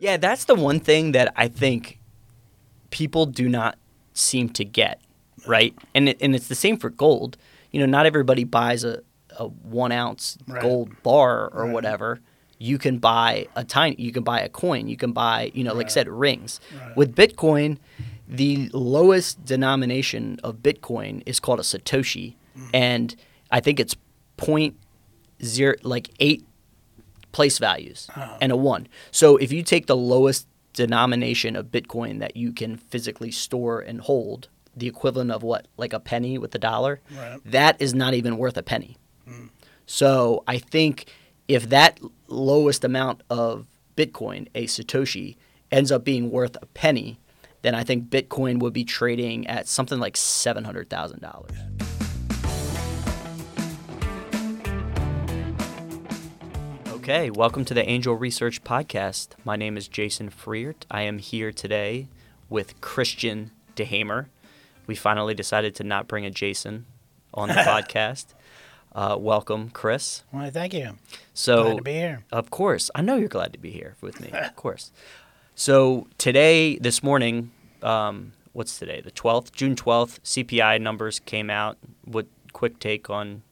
Yeah, that's the one thing that I think people do not seem to get, right? And it, and it's the same for gold. You know, not everybody buys a, a one ounce Right. gold bar or Right. whatever. You can buy a tiny. You can buy a coin. You can buy, you know, like I said, rings. Right. With Bitcoin, the lowest denomination of Bitcoin is called a satoshi, Mm-hmm. and I think it's point zero, like eight place values oh. and a one. So if you take the lowest denomination of Bitcoin that you can physically store and hold, the equivalent of what, like a penny with the dollar, right. that is not even worth a penny. Mm. So I think if that lowest amount of Bitcoin, a Satoshi, ends up being worth a penny, then I think Bitcoin would be trading at something like $700,000. Okay, welcome to the Angel Research Podcast. My name is Jason Freert. I am here today with Christian DeHaemer. We finally decided to not bring a Jason on the podcast. Uh, welcome, Chris. Well, thank you. So, Glad to be here. of course, I know you're glad to be here with me. Of course. So today, this morning, um, what's today? The 12th, June 12th. CPI numbers came out. What quick take on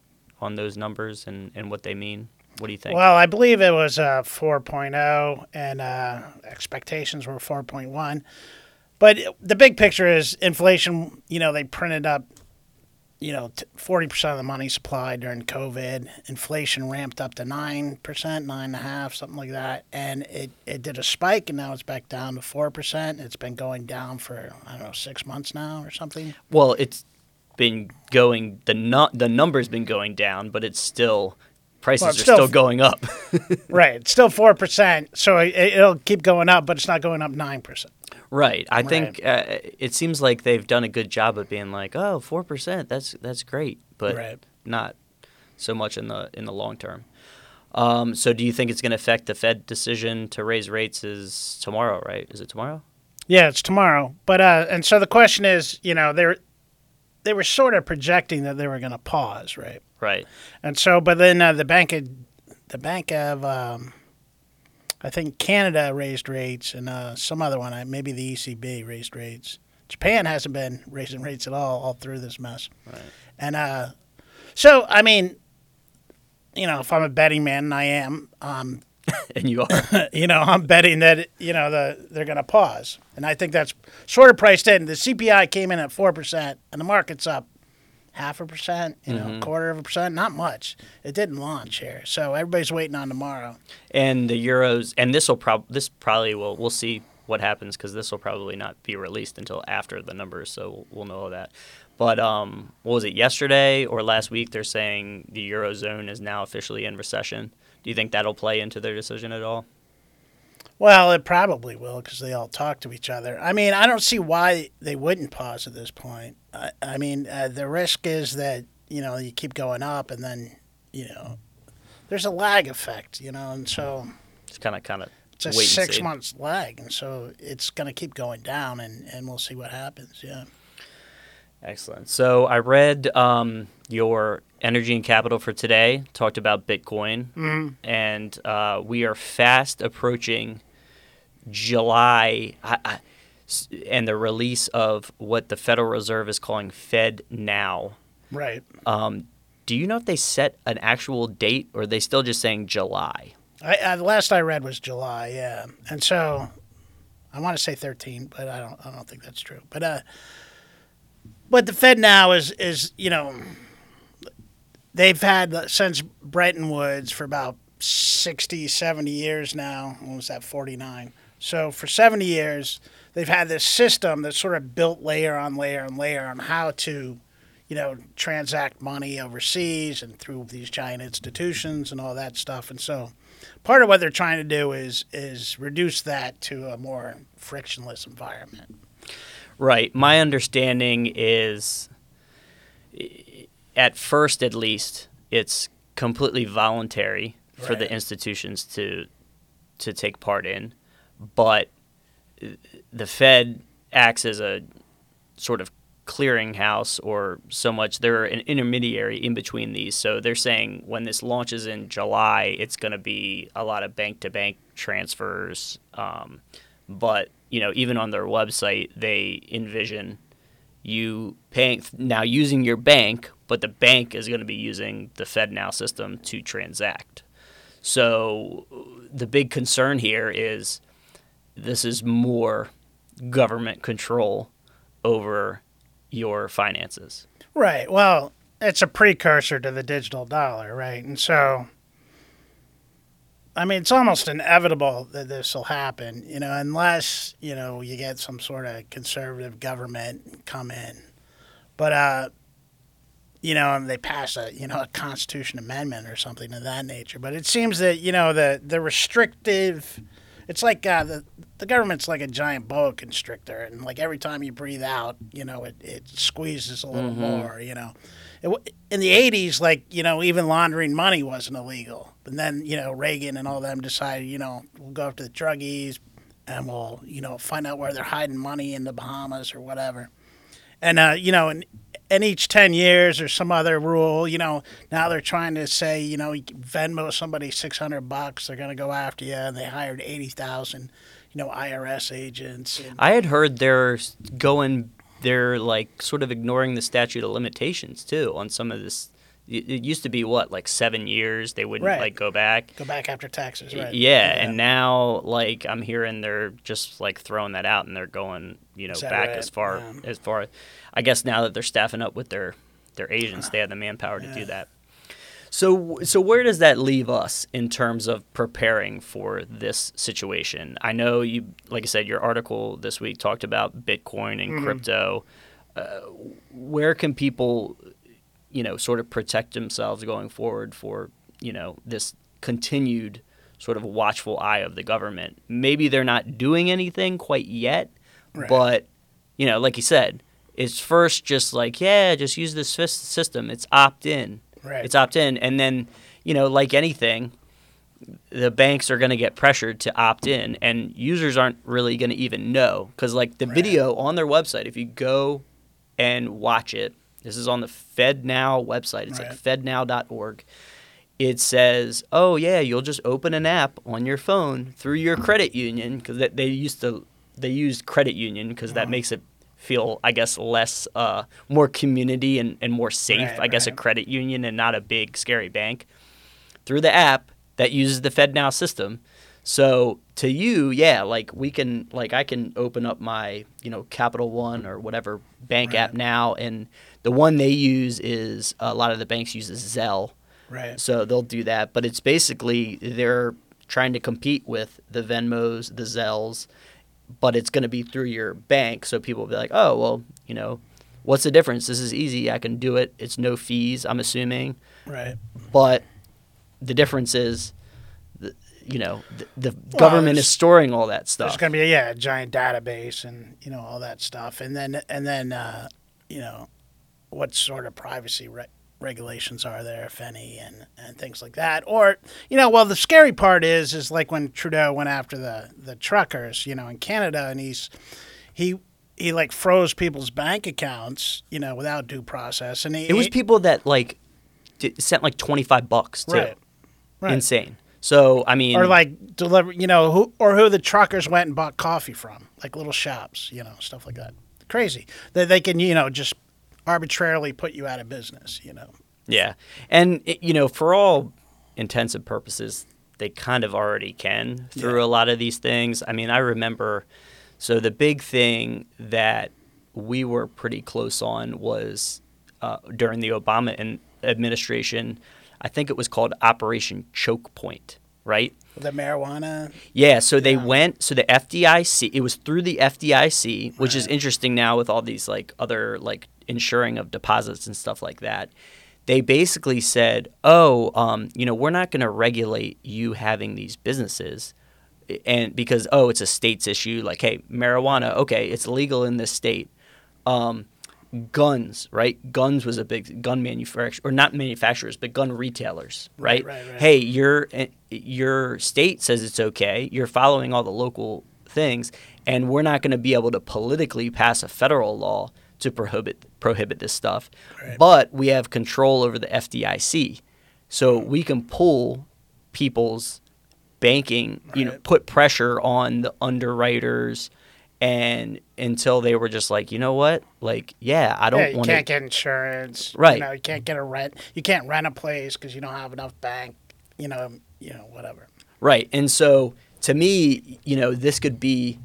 on those numbers and, and what they mean? What do you think? Well, I believe it was uh, 4.0 and uh, expectations were 4.1. But the big picture is inflation, you know, they printed up, you know, 40% of the money supply during COVID. Inflation ramped up to 9%, 9.5%, something like that. And it, it did a spike and now it's back down to 4%. It's been going down for, I don't know, six months now or something. well, it's been going the nu- the number's been going down, but it's still prices Well, are still, still- going up. right. It's still 4%. So it, it'll keep going up, but it's not going up 9%. Right. I think uh, it seems like they've done a good job of being like, "Oh, 4%, that's that's great." But Right. not so much in the in the long term. Um, so do you think it's going to affect the Fed decision to raise rates is tomorrow, right? Is it tomorrow? Yeah, it's tomorrow. But uh, and so the question is, you know, they're they were sort of projecting that they were going to pause, right? Right. And so, but then uh, the bank of the bank of um, I think Canada raised rates, and uh, some other one, maybe the ECB raised rates. Japan hasn't been raising rates at all all through this mess. Right. And uh, so, I mean, you know, if I'm a betting man, and I am, um, And you are. you know, I'm betting that you know the they're going to pause, and I think that's sort of priced in. The CPI came in at four percent, and the market's up half a percent, you know, quarter of a percent, not much. It didn't launch here, so everybody's waiting on tomorrow. and the euros and this will prob this probably will we'll see what happens cuz this will probably not be released until after the numbers, so we'll, we'll know that. But um what was it yesterday or last week they're saying the eurozone is now officially in recession. Do you think that'll play into their decision at all? Well, it probably will because they all talk to each other. I mean, I don't see why they wouldn't pause at this point. I, I mean, uh, the risk is that you know you keep going up, and then you know there's a lag effect, you know, and so. It's kind of kind of It's a six months lag, and so it's going to keep going down, and, and we'll see what happens. Yeah. Excellent. So I read um, your energy and capital for today. Talked about Bitcoin, Mm-hmm. and uh, we are fast approaching July I, I, and the release of what the Federal Reserve is calling FedNow. Right. Um, do you know if they set an actual date, or are they still just saying July? I, I, the last I read was July. Yeah, and so I want to say thirteen, but I don't. I don't think that's true. But uh, but the Fed now is is you know they've had since Bretton Woods for about 60, 70 years now. What was that? Forty nine. So for seventy years, they've had this system that's sort of built layer on layer on layer on how to you know, transact money overseas and through these giant institutions and all that stuff. And so, part of what they're trying to do is is reduce that to a more frictionless environment. Right. My understanding is, at first at least, it's completely voluntary for the institutions to to take part in, but the Fed acts as a sort of clearinghouse or so much. They're an intermediary in between these. So they're saying when this launches in July, it's going to be a lot of bank to bank transfers. Um, but you know, even on their website, they envision you paying now using your bank, but the bank is going to be using the FedNow system to transact. So the big concern here is this is more government control over your finances. Right. Well, it's a precursor to the digital dollar, right? And so, I mean, it's almost inevitable that this will happen, you know, unless, you know, you get some sort of conservative government come in. But, uh, you know, and they pass a, you know, a constitution amendment or something of that nature. But it seems that, you know, the, the restrictive, it's like uh, the, the government's like a giant boa constrictor. And like every time you breathe out, you know, it, it squeezes a little more, you know. In the 80s, like, you know, even laundering money wasn't illegal. And then, you know, Reagan and all them decided, you know, we'll go after the druggies and we'll, you know, find out where they're hiding money in the Bahamas or whatever. And, uh, you know, and, and each 10 years or some other rule, you know, now they're trying to say, you know, you Venmo somebody 600 bucks, they're going to go after you. And they hired 80,000, you know, IRS agents. And, I had heard they're going, they're like sort of ignoring the statute of limitations too on some of this. It used to be what, like seven years? They wouldn't Right. like go back. go back after taxes, right? Yeah, and now like I'm hearing they're just like throwing that out and they're going, you know, back right? as far Yeah. as far. I guess now that they're staffing up with their their agents, uh, they have the manpower to do that. So so where does that leave us in terms of preparing for this situation? I know you, like I said, your article this week talked about Bitcoin and crypto. Uh, where can people, you know, sort of protect themselves going forward for you know this continued sort of watchful eye of the government? Maybe they're not doing anything quite yet, Right. but you know, like you said, it's first just like yeah, just use this system. It's opt in. Right. It's opt in, and then you know, like anything, the banks are going to get pressured to opt in, and users aren't really going to even know because like the Right. video on their website, if you go and watch it, this is on the FedNow website. It's Right. like FedNow.org. It says, "Oh yeah, you'll just open an app on your phone through your credit union because they used to they used credit union because Uh-huh. that makes it feel, I guess, less uh, more community and, and more safe. Right, I guess a credit union and not a big scary bank through the app that uses the FedNow system. So to you, yeah, like we can, like I can open up my, you know, Capital One or whatever bank app now, and the one they use is a lot of the banks uses Zelle, Right. so they'll do that. But it's basically they're trying to compete with the Venmos, the Zelles, but it's going to be through your bank. So people will be like, oh, well, you know, what's the difference? This is easy. I can do it. It's no fees. I'm assuming Right. but the difference is, the, you know, the, the government is storing all that stuff. There's going to be a, yeah, a giant database and you know all that stuff, and then and then uh, you know what sort of privacy re- regulations are there, if any, and and things like that. Or you know, well, the scary part is is like when Trudeau went after the the truckers, you know, in Canada, and he's he he like froze people's bank accounts, you know, without due process, and he it was he- people that like d- sent like twenty five bucks too. right, right. Insane. So I mean, or like deliver, you know, who or who the truckers went and bought coffee from, like little shops, you know, stuff like that. Crazy that they can, you know, just arbitrarily put you out of business, you know. Yeah, and it, you know, for all intents and purposes, they kind of already can through Yeah. a lot of these things. I mean, I remember. So the big thing that we were pretty close on was uh, during the Obama administration. I think it was called Operation Choke Point, right? The marijuana, Yeah, so they Yeah. went so the FDIC it was through the FDIC, which is interesting now with all these like other like insuring of deposits and stuff like that. They basically said, "Oh, um, you know, we're not going to regulate you having these businesses." And because oh, it's a state's issue, like hey, marijuana, okay, it's legal in this state. Um, guns, right? Guns was a big gun manufacturer, or not manufacturers, but gun retailers, right? Right, right, right. Hey, your eh, your state says it's okay. You're following all the local things, and we're not going to be able to politically pass a federal law to prohibit prohibit this stuff. But we have control over the FDIC, so we can pull people's banking. You know, put pressure on the underwriters. And until they were just like, you know what, like, yeah, I don't yeah, you want can't to. get insurance. Right. You know, you can't get a rent. You can't rent a place because you don't have enough bank. You know, you know, whatever. Right. And so to me, you know, this could be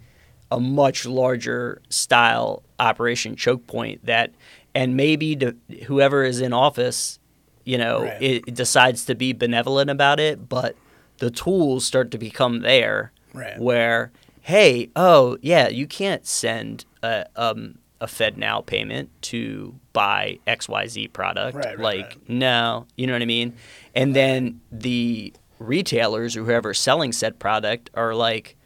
a much larger style operation choke point that, and maybe to, whoever is in office, you know, Right. it, it decides to be benevolent about it, but the tools start to become there Right. where, hey, oh, yeah, you can't send a, um, a FedNow payment to buy XYZ product. Right, right, like, right. no, you know what I mean? And then the retailers or whoever's selling said product are like,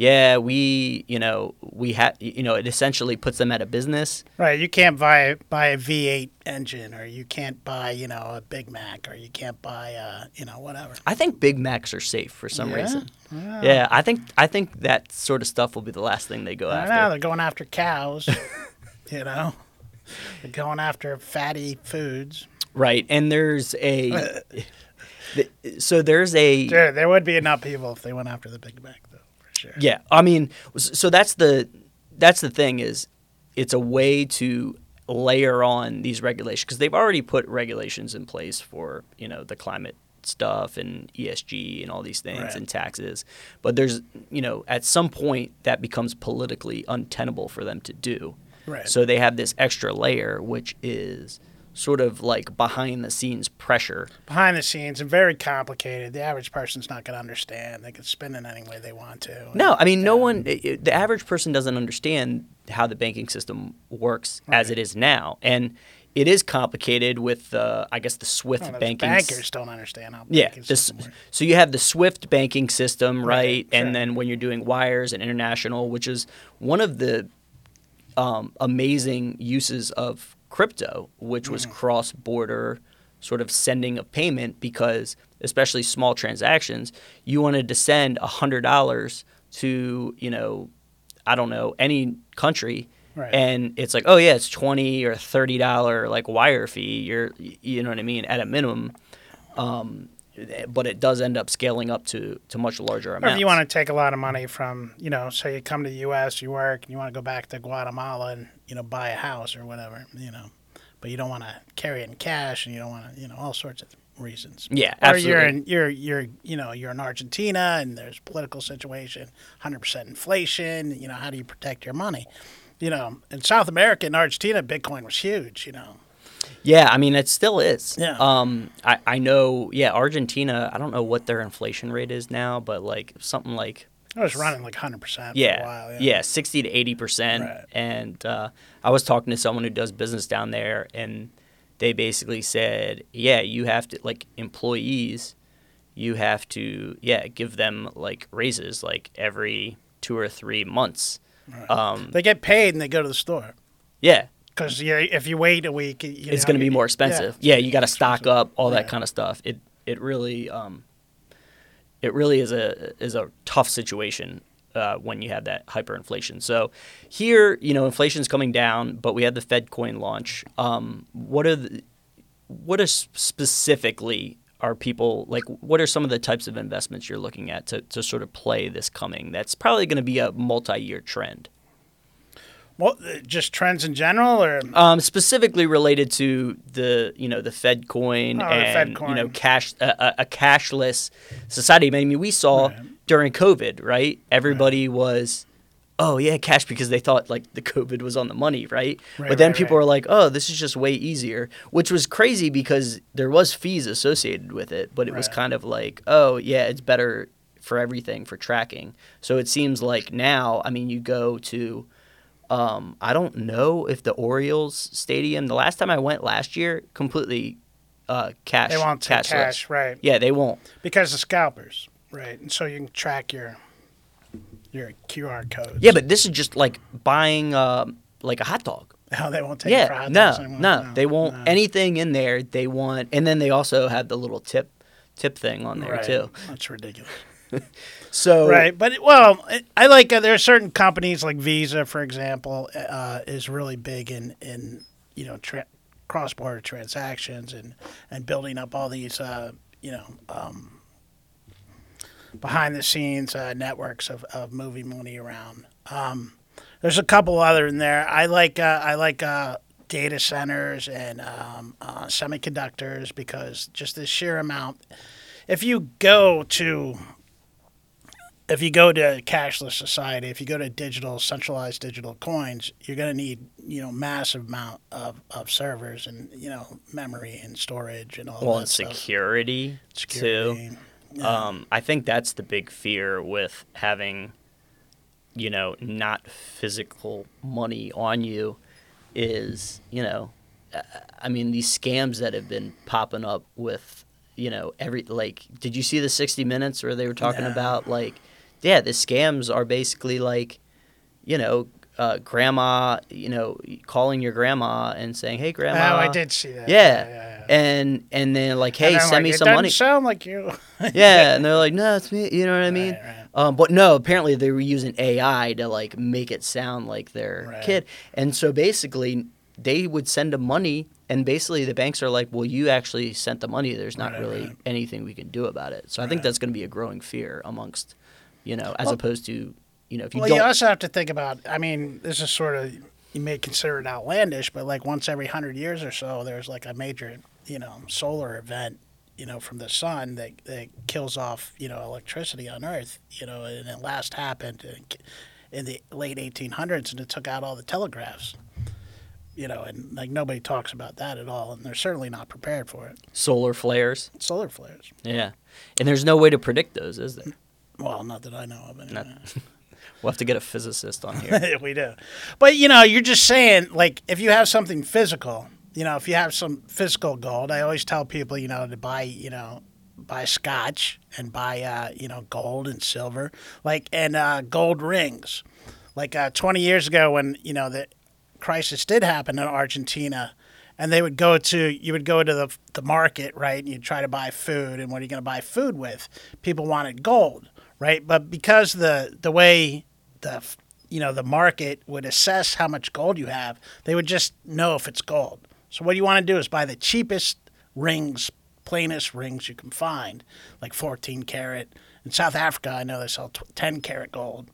yeah, we, you know, we have, you know, it essentially puts them out of business. Right. You can't buy buy a V8 engine, or you can't buy you know a Big Mac, or you can't buy uh you know whatever. I think Big Macs are safe for some Yeah? reason. Yeah. Yeah, I think I think that sort of stuff will be the last thing they go I after. know they're going after cows. you know, they're going after fatty foods. Right, and there's a, so there's a there would be enough people if they went after the Big Mac, sure. Yeah, I mean, so that's the that's the thing is, it's a way to layer on these regulations because they've already put regulations in place for you know the climate stuff and ESG and all these things Right. and taxes, but there's you know at some point that becomes politically untenable for them to do. Right. So they have this extra layer, which is sort of like behind the scenes pressure. Behind the scenes and very complicated. The average person's not going to understand. They can spin it any way they want to. No, I mean, no one, i- i- the average person doesn't understand how the banking system works as it is now. And it is complicated with, uh, I guess, the SWIFT those banking. s- bankers don't understand how Yeah. banking This, system so you have the SWIFT banking system, right? Right, And then when you're doing wires and international, which is one of the um, amazing uses of crypto, which was Mm-hmm. cross border sort of sending of payment because, especially small transactions, you wanted to send $100 to, you know, I don't know, any country. Right. And it's like, oh yeah, it's twenty or thirty dollar like wire fee. You're, you know what I mean, at a minimum. Um, but it does end up scaling up to to much larger Or amounts. if you want to take a lot of money from, you know, say you come to the U.S., you work, and you want to go back to Guatemala and, you know, buy a house or whatever, you know, but you don't want to carry it in cash and you don't want to, you know, all sorts of reasons. Yeah, absolutely. Or you're in, you're, you're, you know, you're in Argentina and there's political situation, 100% inflation, you know, how do you protect your money? You know, in South America and Argentina, Bitcoin was huge, you know. Yeah, I mean it still is. Yeah. Um, I, I know. Yeah, Argentina. I don't know what their inflation rate is now, but like something like It was running like 100% yeah, for a while. yeah, sixty to eighty percent. Right. And uh, I was talking to someone who does business down there, and they basically said, yeah, you have to like employees, you have to yeah give them like raises like every two or three months. Um, They get paid and they go to the store. yeah, Because if you wait a week, you it's going to be more expensive. Yeah, Yeah, you got to stock up, all that kind of stuff. It it really um, it really is a is a tough situation uh, when you have that hyperinflation. So here, you know, inflation's coming down, but we had the Fed coin launch. Um, what are the what is specifically are people like what are some of the types of investments you're looking at to, to sort of play this coming that's probably going to be a multi-year trend Well, uh, just trends in general, or Um, specifically related to the you know the Fed coin Oh, and Fed you know cash a, a- cashless society. I mean, we saw Right. during COVID, right? Everybody was, oh yeah, cash because they thought like the COVID was on the money, right? Right, but then right, people right. were like, oh, this is just way easier, which was crazy because there was fees associated with it, but it was kind of like, oh yeah, it's better for everything for tracking. So it seems like now, I mean, you go to um, I don't know if the Orioles stadium. The last time I went last year, completely uh, cash. they won't take cash, right? Yeah, they won't. Because of scalpers, right? And so you can track your your QR codes. Yeah, but this is just like buying um, like a hot dog. no, they won't take Yeah, hot no, no, anymore. they won't no. anything in there. They want, and then they also have the little tip tip thing on there Right. too. That's ridiculous. so Right, but well, I- like uh, there are certain companies like Visa, for example, uh, is really big in in you know tra- cross border transactions and and building up all these uh, you know um, behind the scenes uh, networks of, of moving money around. Um, there's a couple other in there. I like uh, I like uh, data centers and um, uh, semiconductors because just the sheer amount. If you go to if you go to cashless society, if you go to digital, centralized digital coins, you're going to need you know massive amount of, of servers and you know memory and storage and all that. well, and stuff. security, too. Yeah. Um, I think that's the big fear with having, you know, not physical money on you is, you know, uh, I mean, these scams that have been popping up with, you know, every, like, did you see the 60 Minutes where they were talking about, like, yeah, the scams are basically like, you know, uh, grandma, you know, calling your grandma and saying, hey, grandma. oh, I did see that. Yeah. yeah, yeah. And, and then, like, hey, send like, me it some doesn't money. Sound like you. Yeah, and they're like, no, it's me. You know what I mean? Right, right. Um, but no, apparently they were using AI to like make it sound like their Right. kid, and so basically they would send them money, and basically the banks are like, well, you actually sent the money. There's not really anything we can do about it. So I think that's going to be a growing fear amongst, you know, as Well- opposed to, you know, if you well, don't. you also have to think about. I mean, this is sort of you may consider it outlandish, but like once every hundred years or so, there's like a major, you know, solar event, you know, from the sun that that kills off, you know, electricity on Earth. You know, and it last happened in, in the late 1800s, and it took out all the telegraphs. You know, and like nobody talks about that at all, and they're certainly not prepared for it. solar flares. Solar flares. Yeah, and there's no way to predict those, is there? Well, not that I know of. Anyway. Not- We'll have to get a physicist on here. we do. But you know, you're just saying like if you have something physical, you know, if you have some physical gold, I always tell people, you know, to buy, you know, buy scotch and buy uh, you know, gold and silver, like and uh, gold rings. Like uh, 20 years ago when, you know, the crisis did happen in Argentina, and they would go to you would go to the the market, right? And you'd try to buy food, and what are you going to buy food with? People wanted gold, right? But because the the way the you know the market would assess how much gold you have, they would just know if it's gold. So what you want to do is buy the cheapest rings, plainest rings you can find, like 14 karat. In South Africa, I know they sell 10 karat gold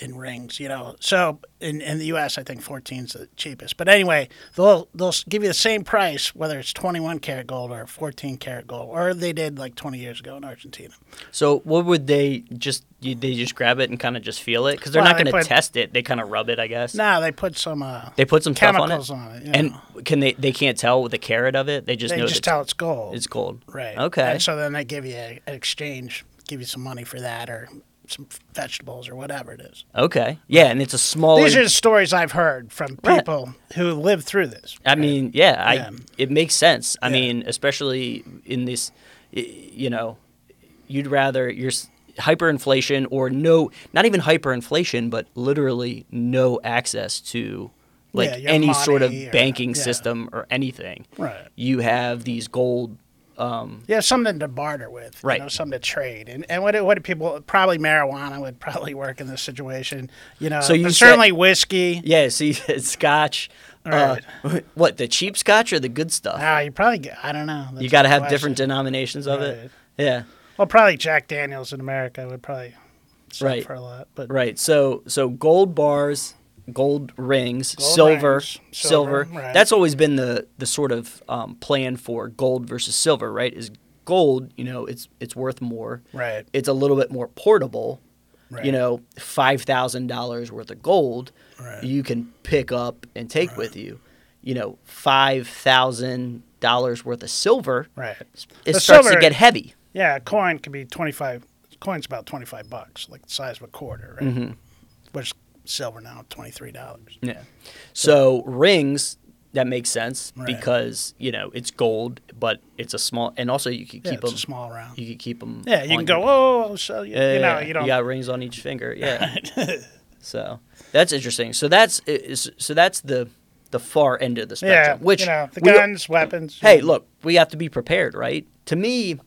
in rings, you know. So in, in the U.S., I think 14 is the cheapest. But anyway, they'll they'll give you the same price whether it's 21 karat gold or 14 karat gold, or they did like 20 years ago in Argentina. So what would they just? You, they just grab it and kind of just feel it because they're Well, not going to test it. They kind of rub it, I guess. Now they put some uh, They put some stuff on it. chemicals on it. you And know. can they? They can't tell with the carat of it. They just they know just tell it's gold. it's gold. right. Okay. And so then they give you an exchange, give you some money for that, or some vegetables, or whatever it is. Okay. Yeah, and it's a small. These are the stories I've heard from Right. people who lived through this. I mean, yeah, I. Yeah. It makes sense. I Yeah. mean, especially in this, you know, you'd rather you're hyperinflation or no, not even hyperinflation, but literally no access to like Yeah, any sort of or- banking system or anything. Right. You have these gold. Um, Yeah, something to barter with, Right. You know, something to trade, and and what do- what do people probably marijuana would probably work in this situation, you know. So you said- certainly whiskey. yeah, see, it's scotch. Right. Uh, what the cheap scotch or the good stuff? Ah, you probably get, I don't know. you got to have question. different denominations of it. Yeah. Well, probably Jack Daniels in America would probably Right. for a lot, but Right. So so gold bars, gold rings, Gold silver, rings, silver. silver, right. That's always been the the sort of um, plan for gold versus silver, right? Is gold, you know, it's it's worth more. right, It's a little bit more portable. right. You know, five thousand dollars worth of gold, Right. you can pick up and take with you. You know, five thousand dollars worth of silver, right. it The starts silver- to get heavy. Yeah, a coin could be twenty five. Coin's about twenty five bucks, like the size of a quarter, right? Mm-hmm. Which silver now twenty three dollars. Yeah. So rings that makes sense Right. because you know it's gold, but it's a small, and also you can Yeah, keep it's them. a small round. You can keep them. Yeah, you can go. Oh, I'll sell you. Yeah, you know, yeah, you don't. got rings on each finger. Yeah. so that's interesting. So that's so that's the the far end of the spectrum. yeah, which you know, the we- guns, weapons. Hey, look, we have to be prepared, right? To me,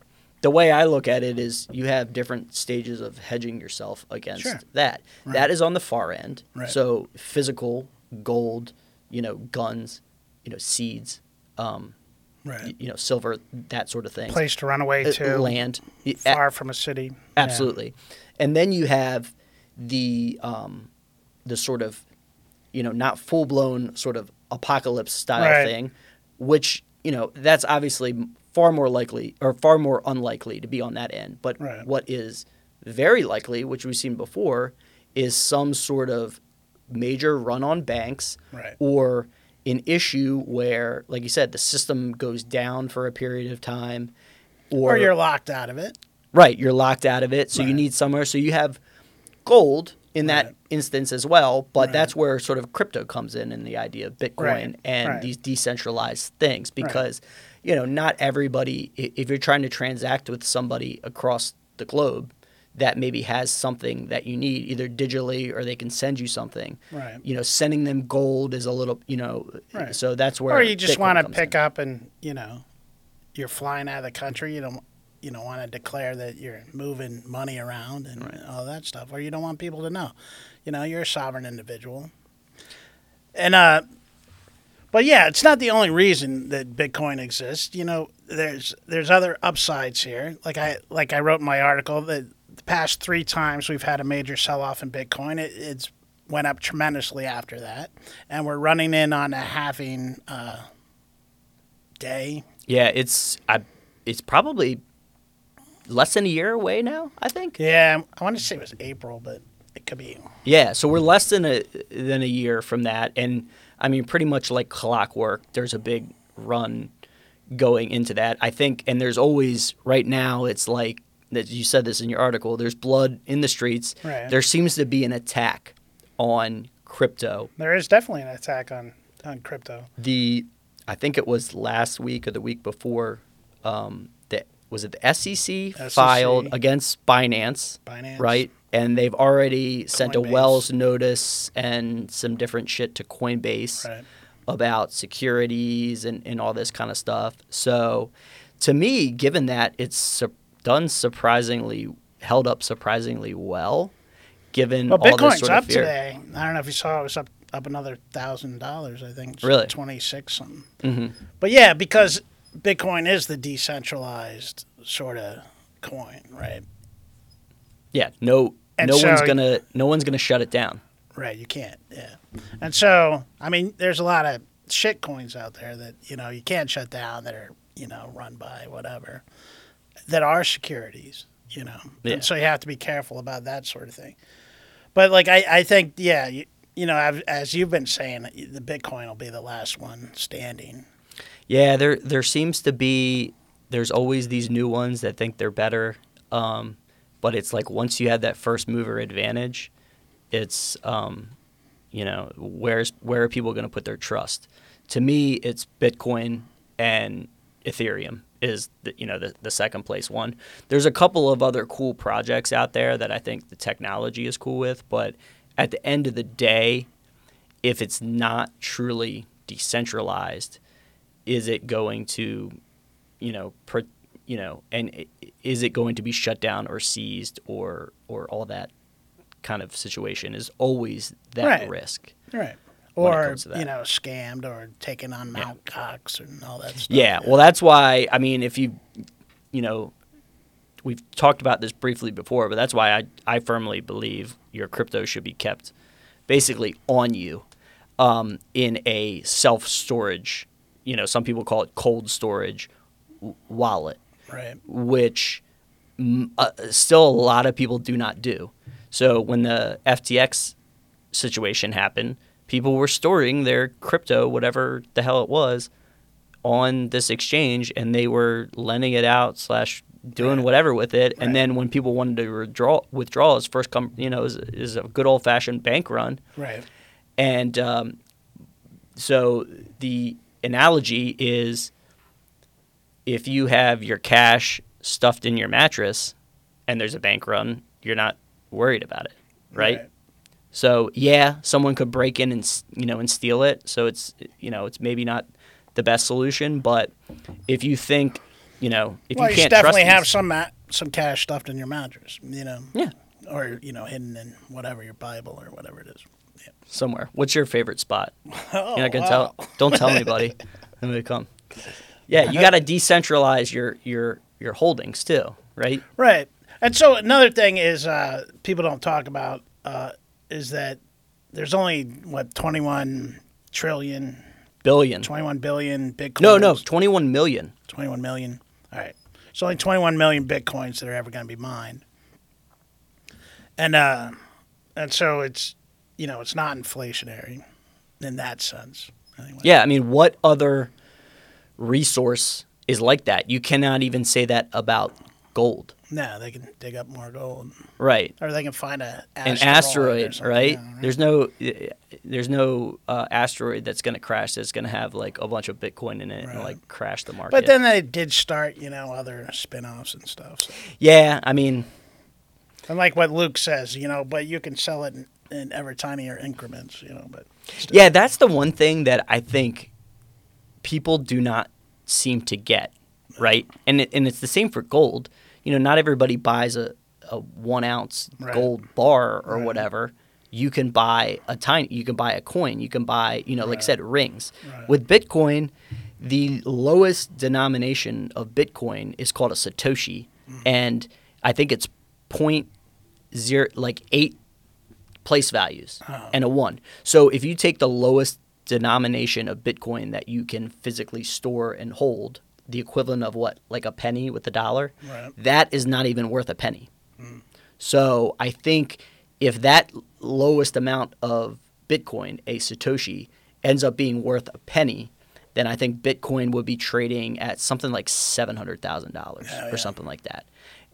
the way I look at it is you have different stages of hedging yourself against Sure. that. That is on the far end. Right. So physical gold, you know, guns, you know, seeds, um, Right. you know, silver, that sort of thing. Place to run away Uh, to. land. Y- a- Far from a city. Yeah. Absolutely. And then you have the um, the sort of you know not full blown sort of apocalypse style Right. thing, which you know that's obviously far more likely or far more unlikely to be on that end. But Right. what is very likely, which we've seen before, is some sort of major run on banks Right. or an issue where, like you said, the system goes down for a period of time, Or you're locked out of it. Right, you're locked out of it, so you need somewhere. So you have gold in that Right. instance as well, but Right. that's where sort of crypto comes in and the idea of Bitcoin Right, and right. these decentralized things because you know not everybody if you're trying to transact with somebody across the globe that maybe has something that you need either digitally or they can send you something Right. you know sending them gold is a little you know Right. so that's where Or you just want to pick in. up and, you know, you're flying out of the country. You don't, you don't want to declare that you're moving money around and all that stuff. Or you don't want people to know. You know, you're a sovereign individual. And, uh, but yeah, it's not the only reason that Bitcoin exists. You know, there's there's other upsides here. Like I like I wrote in my article that the past three times we've had a major sell off in Bitcoin, it, it's went up tremendously after that, and we're running in on a halving uh, day. yeah it's I, it's probably less than a year away now i think Yeah, I want to say it was April, but it could be. Yeah, so we're less than a than a year from that, and I mean, pretty much like clockwork. There's a big run going into that. I think, and there's always right now. It's like that you said this in your article. There's blood in the streets. Right. There seems to be an attack on crypto. There is definitely an attack on on crypto. The I think it was last week or the week before. Um, that was it. The SEC, filed against Binance. Binance. right? And they've already sent a Wells notice and some different shit to Coinbase Right. about securities and, and all this kind of stuff. So, to me, given that it's su- done surprisingly, held up surprisingly well, given Well, all this Bitcoin's sort up fear. today. I don't know if you saw it was up up another thousand dollars. I think. It's Really? twenty six something. hmm But yeah, because Bitcoin is the decentralized sort of coin, right? Yeah, no, And no one's gonna, no one's gonna shut it down. Right. You can't. Yeah. And so, I mean, there's a lot of shit coins out there that you know you can't shut down that are you know run by whatever that are securities. You know, Yeah. and so you have to be careful about that sort of thing. But like I, I think yeah, you, you know, as, as you've been saying, the Bitcoin will be the last one standing. Yeah, there there seems to be there's always these new ones that think they're better, um, but it's like once you have that first mover advantage, it's um, you know where's where are people going to put their trust? To me, it's Bitcoin and Ethereum is the, you know the, the second place one. There's a couple of other cool projects out there that I think the technology is cool with, but at the end of the day, if it's not truly decentralized, is it going to, you know, you know, and is it going to be shut down or seized or or all that kind of situation is always that Right. risk. Right. Or comes to that. you know, scammed or taken on Mt. Gox and all that stuff. Yeah, well, that's why. I mean, if you, you know, we've talked about this briefly before, but that's why I I firmly believe your crypto should be kept basically on you um, in a self storage. You know, some people call it cold storage wallet, Right. which uh, still a lot of people do not do. So when the FTX situation happened, people were storing their crypto, whatever the hell it was, on this exchange, and they were lending it out slash doing Right. whatever with it. Right. And then when people wanted to withdraw, withdraw, is first come, you know, is, is a good old fashioned bank run. Right. And um, so the analogy is if you have your cash stuffed in your mattress and there's a bank run, you're not worried about it, right? So yeah, someone could break in and you know and steal it. So it's you know it's maybe not the best solution, but if you think you know, if well, you you, can't should definitely have these- some ma- some cash stuffed in your mattress, you know. Yeah. Or you know, hidden in whatever your Bible or whatever it is. somewhere. What's your favorite spot? Oh, You're not gonna wow. tell. Don't tell anybody. I'm gonna come. Yeah, you got to decentralize your your your holdings too, right? Right. And so another thing is uh, people don't talk about uh, is that there's only what 21 trillion, Billion. 21 billion bitcoins. No, no, 21 million. 21 million. All right. There's only 21 million bitcoins that are ever going to be mined. And uh and so it's you know, it's not inflationary in that sense. Anyway. Yeah, I mean, what other resource is like that? You cannot even say that about gold, No, they can dig up more gold right? or they can find a An asteroid, or asteroid, right? yeah, There's no, there's no uh, asteroid that's going to crash. That's going to have like a bunch of Bitcoin in it and like crash the market. But then they did start, you know, other spin-offs and stuff. So. yeah, I mean, And like what Luke says, you know, but you can sell it in, in ever tinier increments, you know. But still. Yeah, that's the one thing that I think people do not seem to get, right? And it, and it's the same for gold. You know, not everybody buys a, a one ounce Right. gold bar or Right. whatever. You can buy a tiny. You can buy a coin. You can buy, you know, like I said, rings. Right. With Bitcoin, the lowest denomination of Bitcoin is called a satoshi, Mm. and I think it's point zero, like eight place values Oh. and a one. So if you take the lowest denomination of Bitcoin that you can physically store and hold, the equivalent of what, like a penny with a dollar, Right. that is not even worth a penny. Hmm. So I think if that lowest amount of Bitcoin, a Satoshi, ends up being worth a penny, then I think Bitcoin would be trading at something like seven hundred thousand dollars Oh, or yeah. something like that.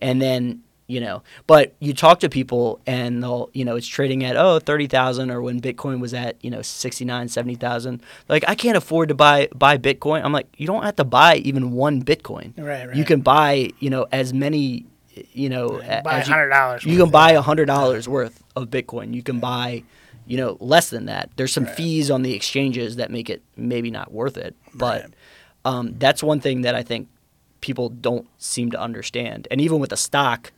And then you know, but you talk to people and they'll you know it's trading at oh oh thirty thousand or when Bitcoin was at you know 69, 70,000. Like I can't afford to buy buy Bitcoin. I'm like you don't have to buy even one Bitcoin. Right, right. You can buy you know as many you know You can buy as you- $100 You, worth, can buy yeah. a hundred dollars worth of Bitcoin. You can buy you know less than that. There's some Right. fees on the exchanges that make it maybe not worth it, but Right. um, that's one thing that I think people don't seem to understand. And even with a stock,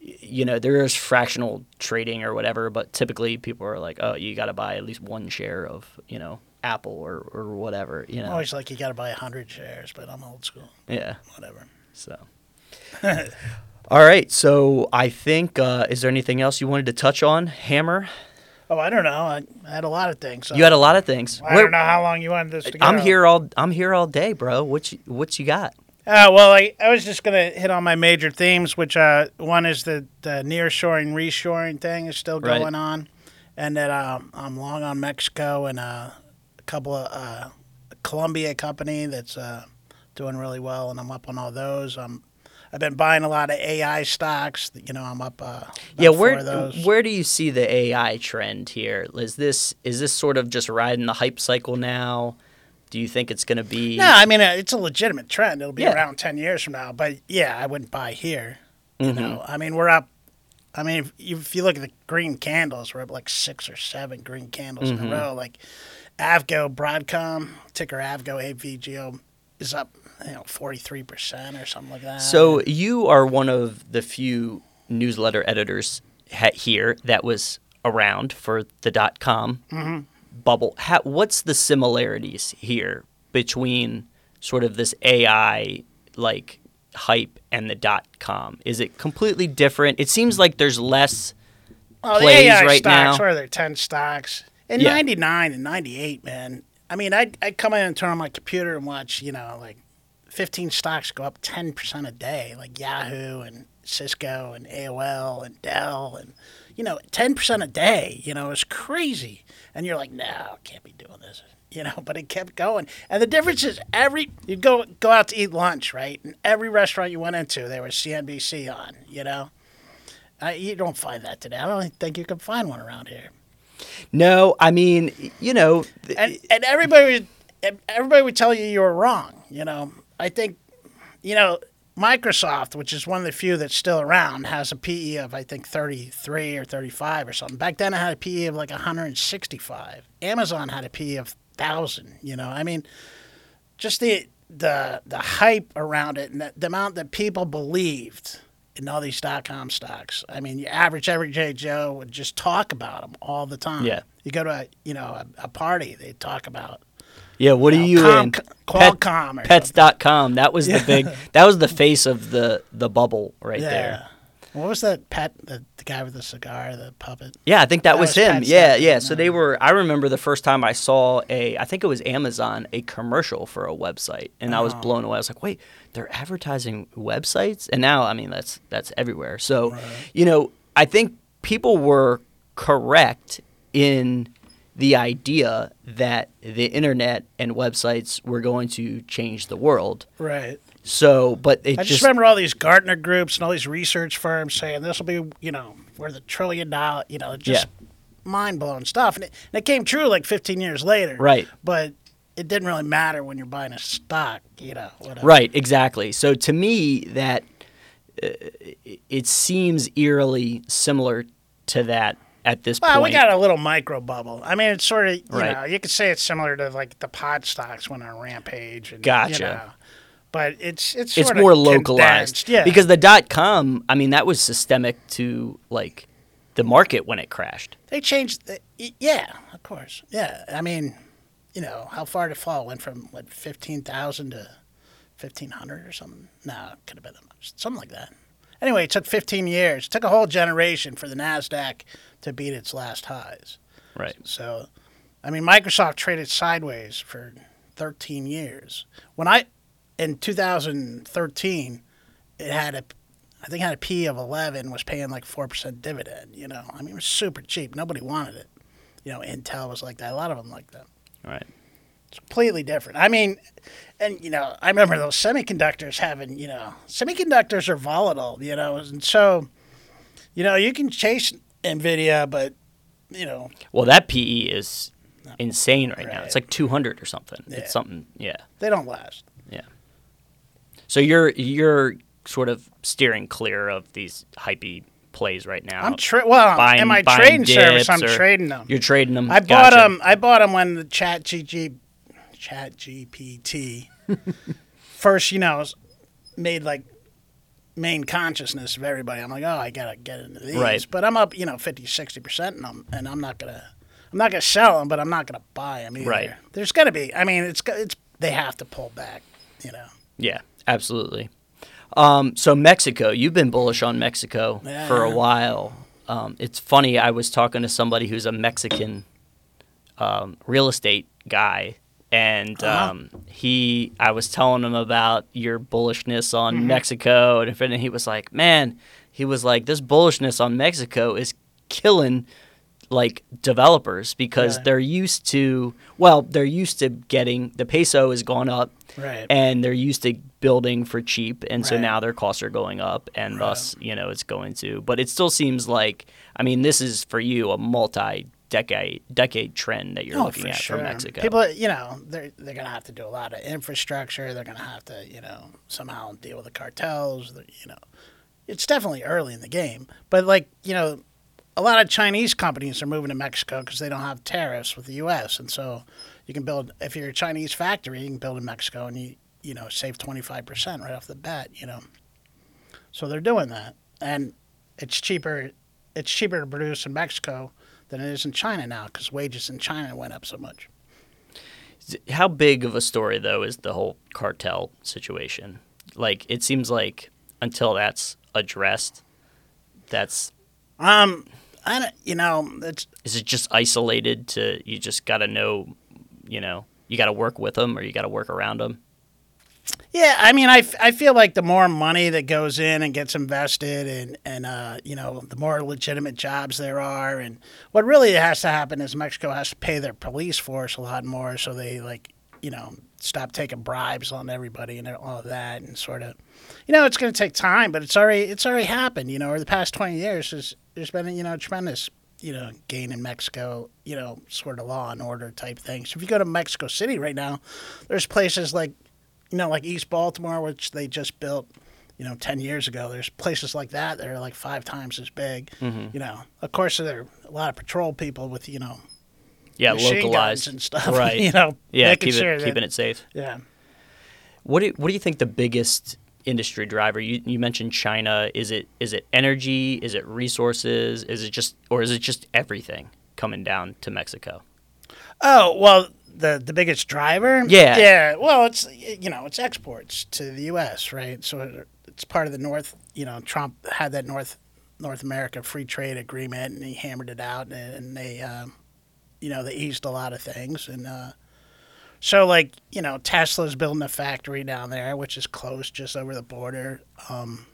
you know, there is fractional trading or whatever, but typically people are like, oh, you got to buy at least one share of, you know, Apple or, or whatever, you know. always like you got to buy 100 shares, but I'm old school. Yeah. Whatever. So. All right. So I think, uh, is there anything else you wanted to touch on, Hammer? Oh, I don't know. I, I had a lot of things. So You had a lot of things. I Where- don't know how long you wanted this to go. I'm here all I'm here all day, bro. What you, what you got? Uh, well, I, I was just going to hit on my major themes, which uh, one is the, the nearshoring, reshoring thing is still Right. going on, and that um, I'm long on Mexico and uh, a couple of uh, Colombia company that's uh, doing really well, and I'm up on all those. Um, I've been buying a lot of AI stocks. You know, I'm up. Uh, Yeah, where of those. where do you see the AI trend here? Is this is this sort of just riding the hype cycle now? Do you think it's going to be? No, I mean uh, it's a legitimate trend. It'll be Yeah. around ten years from now. But yeah, I wouldn't buy here. You Mhm. know, I mean we're up. I mean, if you, if you look at the green candles, we're up like six or seven green candles Mm-hmm. in a row. Like Avgo, Broadcom, ticker Avgo, AVGO is up, you know, forty three percent or something like that. So you are one of the few newsletter editors ha- here that was around for the dot com Mm-hmm. Bubble. Ha- what's the similarities here between sort of this AI like hype and the dot com? Is it completely different? It seems like there's less. Oh, the AI right stocks, now. what are there, 10 stocks? In Yeah. 99 and 98, man. I mean, I'd, I'd come in and turn on my computer and watch, you know, like 15 stocks go up 10% a day, like Yahoo and Cisco and AOL and Dell and, you know, 10% a day, you know, it's crazy. And you're like, no, can't be doing this. You know, but it kept going. And the difference is every, you go go out to eat lunch, right? And every restaurant you went into, there was CNBC on, you know? I, you don't find that today. I don't think you can find one around here. No, I mean, you know, th- And and everybody would everybody would tell you you were wrong. You know, I think, you know, Microsoft, which is one of the few that's still around, has a PE of I think 33 or 35 or something. Back then, it had a PE of like 165. Amazon had a PE of thousand. You know, I mean, just the the the hype around it and the, the amount that people believed in all these dot com stocks. I mean, your average everyday Joe would just talk about them all the time. Yeah. You go to a you know a, a party, they talk about Yeah, what are know, you Com- in? Qualcomm or Pets.com. That was the big. That was the face of the the bubble right yeah. there. What was that pet? The, the guy with the cigar, the puppet. Yeah, I think that, That was, was him. Yeah, yeah. So they were. I remember the first time I saw a. I think it was Amazon a commercial for a website, and I was Oh. blown away. I was like, wait, they're advertising websites, and now I mean that's that's everywhere. So, you know, I think people were correct in the idea that the internet and websites were going to change the world. Right. So, but it I just, just, remember all these Gartner groups and all these research firms saying this will be, you know, worth a trillion dollar, you know, just mind blowing stuff. And it, and it came true like 15 years later. Right. But it didn't really matter when you're buying a stock, you know. Whatever. Right, exactly. So to me, that uh, it seems eerily similar to that at this point. Well, point. we got a little micro bubble. I mean, it's sort of, you Right. know, you could say it's similar to like the pod stocks when on rampage. And, Gotcha. You know, but it's it's it's of more localized, condensed. Yeah. Because the dot com, I mean, that was systemic to like the market when it crashed. They changed. The, yeah, of course. Yeah, I mean, you know, how far did it fall? Went from what fifteen thousand to fifteen hundred or something? No, it could have been something like that. Anyway, it took fifteen years. It took a whole generation for the Nasdaq to beat its last highs. Right. So, I mean, Microsoft traded sideways for thirteen years. When I in 2013, it had a I think it had a P of 11, was paying like 4% dividend, you know. I mean, it was super cheap. Nobody wanted it. You know, Intel was like that. A lot of them like that. Right. It's completely different. I mean, and, you know, I remember those semiconductors having, you know, semiconductors are volatile, you know, and so, you know, you can chase NVIDIA, but, you know, Well, that PE is insane right, now. It's like 200 or something. Yeah. It's something. Yeah. they don't last. Yeah. So you're you're sort of steering clear of these hypey plays right now. I'm tra- well, Buying- in my buying trading service, I'm trading them. You're trading them. I bought Gotcha. them. I bought them when the Chat GG, Chat GPT, first, you know, made like main consciousness of everybody. I'm like, oh, I gotta get into these. Right. But I'm up, you know, 50, 60 percent in them, and I'm not gonna, I'm not gonna sell them, but I'm not gonna buy them either. Right. There's gonna be. I mean, it's it's they have to pull back. You know. Yeah, absolutely. Um, so Mexico, you've been bullish on Mexico Yeah. for a while. Um, it's funny. I was talking to somebody who's a Mexican um, real estate guy, and Uh-huh. um, he, I was telling him about your bullishness on Mm-hmm. Mexico, and and he was like, "Man," he was like, "This bullishness on Mexico is killing." like developers because Yeah. they're used to well they're used to getting the peso has gone up Right. and they're used to building for cheap and so now their costs are going up and Right. thus you know it's going to but it still seems like i mean this is for you a multi decade decade trend that you're Oh, looking at sure. for mexico People, you know, they're they're gonna have to do a lot of infrastructure. They're gonna have to, you know, somehow deal with the cartels. You know, it's definitely early in the game, but like you know, a lot of Chinese companies are moving to Mexico because they don't have tariffs with the U.S. And so you can build if you're a Chinese factory, you can build in Mexico and you you know save twenty five percent right off the bat. You know, so they're doing that, and it's cheaper. It's cheaper to produce in Mexico than it is in China now because wages in China went up so much. how big of a story though is the whole cartel situation like it seems like until that's addressed that's Um, I don't, you know, it's is it just isolated to you just got to know you know you got to work with them or you got to work around them yeah. I mean, I, I feel like the more money that goes in and gets invested, and and uh, you know, the more legitimate jobs there are, and what really has to happen is Mexico has to pay their police force a lot more, so they like you know stop taking bribes on everybody and all of that, and sort of, you know, it's going to take time, but it's already it's already happened. You know, over the past twenty years, there's there's been you know tremendous you know gain in Mexico. You know, sort of law and order type things. If you go to Mexico City right now, there's places like you know, like East Baltimore, which they just built, you know, 10 years ago. There's places like that that are like five times as big. Mm-hmm. You know, of course, there are a lot of patrol people with, you know, yeah localized guns and stuff. right You know, yeah keep sure it, that, keeping it safe Yeah. What do, you, what do you think the biggest industry driver? You, you mentioned China. Is it is it energy? Is it resources? Is it just or is it just everything coming down to Mexico? Oh well, the the biggest driver. Yeah. yeah. Well, it's you know it's exports to the U.S. right, so it's part of the North. You know, Trump had that North North America free trade agreement, and he hammered it out, and they, um, you know, they eased a lot of things, and uh, so like you know Tesla's building a factory down there, which is close, just over the border. Um,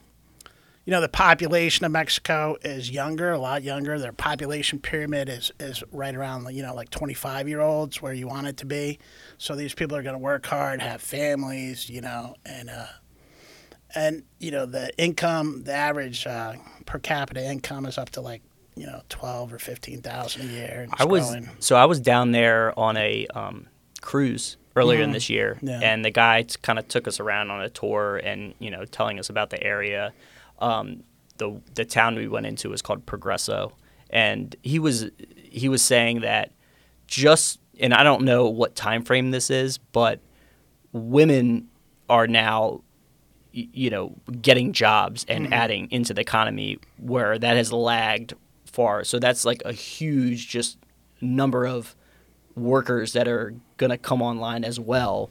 you know the population of Mexico is younger, a lot younger. Their population pyramid is is right around you know like 25 year olds where you want it to be. So these people are going to work hard, have families, you know, and uh, and you know the income, the average uh, per capita income is up to like you know 12 or 15,000 a year. and I was growing. so I was down there on a um, cruise earlier in this year, Yeah. and the guy kind of took us around on a tour and you know telling us about the area. Um, the the town we went into was called Progreso, and he was he was saying that just and I don't know what time frame this is, but women are now you know getting jobs and adding into the economy where that has lagged far. So that's like a huge just number of workers that are going to come online as well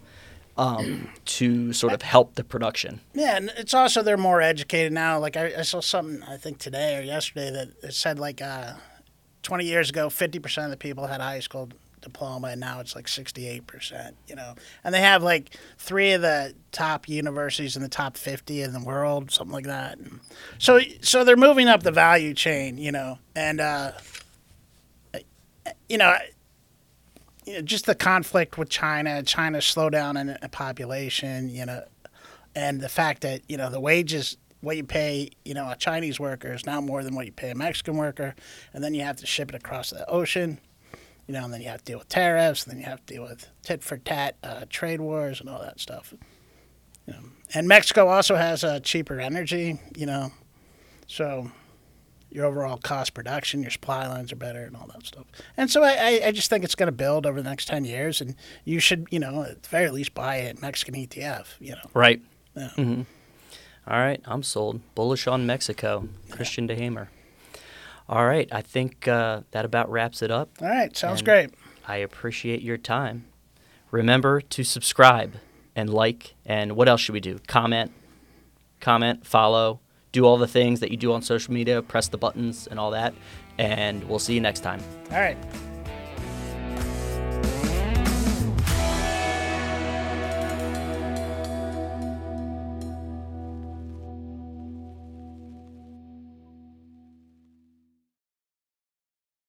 um, to sort of help the production Yeah, and it's also they're more educated now. Like I, I saw something I think today or yesterday that said like uh, 20 years ago, 50 percent of the people had a high school diploma, and now it's like 68 percent. You know, and they have like three of the top universities in the top 50 in the world, something like that. And so, so they're moving up the value chain. You know, and uh, you know. You know, just the conflict with China, China's slowdown in in population, you know, and the fact that you know the wages what you pay you know a Chinese worker is now more than what you pay a Mexican worker, and then you have to ship it across the ocean, you know, and then you have to deal with tariffs, and then you have to deal with tit for tat uh, trade wars and all that stuff. You know. And Mexico also has uh, cheaper energy, you know, so your overall cost production, your supply lines are better, and all that stuff. And so I, I, just think it's going to build over the next ten years, and you should, you know, at the very least buy a Mexican ETF, you know. right Yeah. hmm all right i'm sold bullish on mexico christian DeHaemer all right i think uh, that about wraps it up All right, sounds And- great. I appreciate your time. Remember to subscribe and like, and what else should we do? Comment, comment, follow, do all the things that you do on social media, press the buttons and all that. And we'll see you next time. All right.